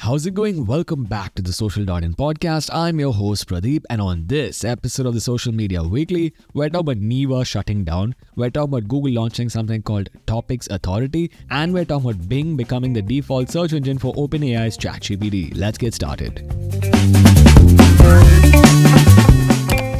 how's it going? Welcome back to the Social In podcast. I'm your host Pradeep, and on this episode of the Social Media Weekly, we're talking about Neeva shutting down, we're talking about Google launching something called Topics Authority, and we're talking about Bing becoming the default search engine for OpenAI's ChatGPT. Let's get started.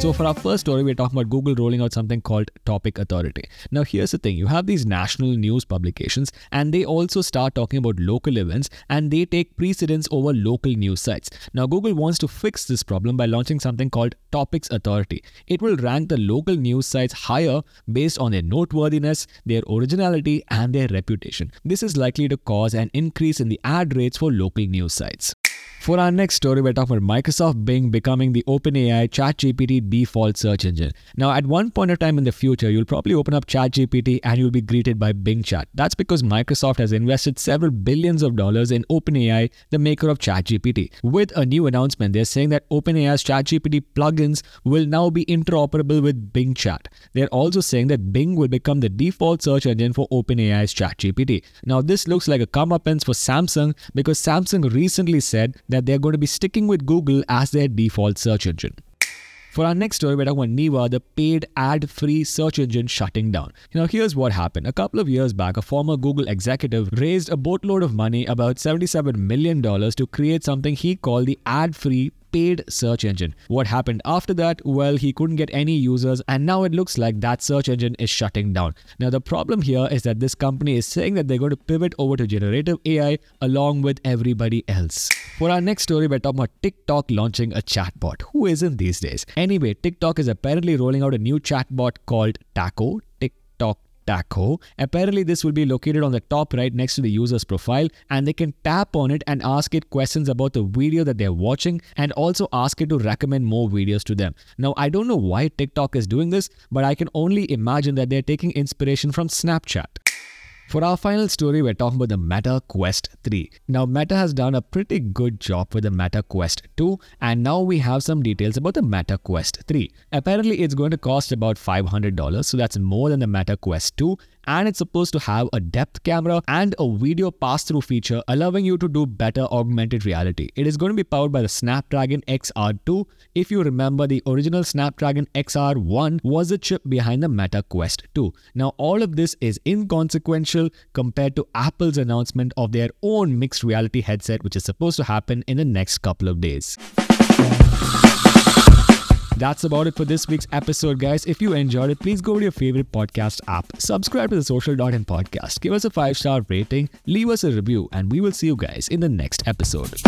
So, for our first story, we're talking about Google rolling out something called Topic Authority. Now, here's the thing you have these national news publications, and they also start talking about local events, and they take precedence over local news sites. Now, Google wants to fix this problem by launching something called Topics Authority. It will rank the local news sites higher based on their noteworthiness, their originality, and their reputation. This is likely to cause an increase in the ad rates for local news sites. For our next story, we're talking about Microsoft Bing becoming the OpenAI ChatGPT default search engine. Now, at one point of time in the future, you'll probably open up ChatGPT and you'll be greeted by Bing Chat. That's because Microsoft has invested several billions of dollars in OpenAI, the maker of ChatGPT. With a new announcement, they're saying that OpenAI's ChatGPT plugins will now be interoperable with Bing Chat. They're also saying that Bing will become the default search engine for OpenAI's ChatGPT. Now, this looks like a comeuppance for Samsung because Samsung recently said that they're going to be sticking with Google as their default search engine. For our next story, we're talking about Neeva, the paid ad-free search engine shutting down. Now, here's what happened. A couple of years back, a former Google executive raised a boatload of money, about $77 million, to create something he called the ad-free paid search engine. What happened after that? Well, he couldn't get any users, and now it looks like that search engine is shutting down. Now, the problem here is that this company is saying that they're going to pivot over to generative AI along with everybody else. For our next story, we're talking about TikTok launching a chatbot. Who isn't these days? Anyway, TikTok is apparently rolling out a new chatbot called Taco. Taco. Apparently, this will be located on the top right next to the user's profile, and they can tap on it and ask it questions about the video that they're watching and also ask it to recommend more videos to them. Now, I don't know why TikTok is doing this, but I can only imagine that they're taking inspiration from Snapchat. For our final story, we're talking about the Meta Quest 3. Now, Meta has done a pretty good job with the Meta Quest 2, and now we have some details about the Meta Quest 3. Apparently, it's going to cost about $500, so that's more than the Meta Quest 2, and it's supposed to have a depth camera and a video pass-through feature allowing you to do better augmented reality. It is going to be powered by the Snapdragon XR2. If you remember, the original Snapdragon XR1 was the chip behind the Meta Quest 2. Now, all of this is inconsequential compared to Apple's announcement of their own mixed reality headset, which is supposed to happen in the next couple of days. That's about it for this week's episode, guys. If you enjoyed it, please go to your favorite podcast app, subscribe to the Social In podcast, give us a five star rating, leave us a review, and we will see you guys in the next episode.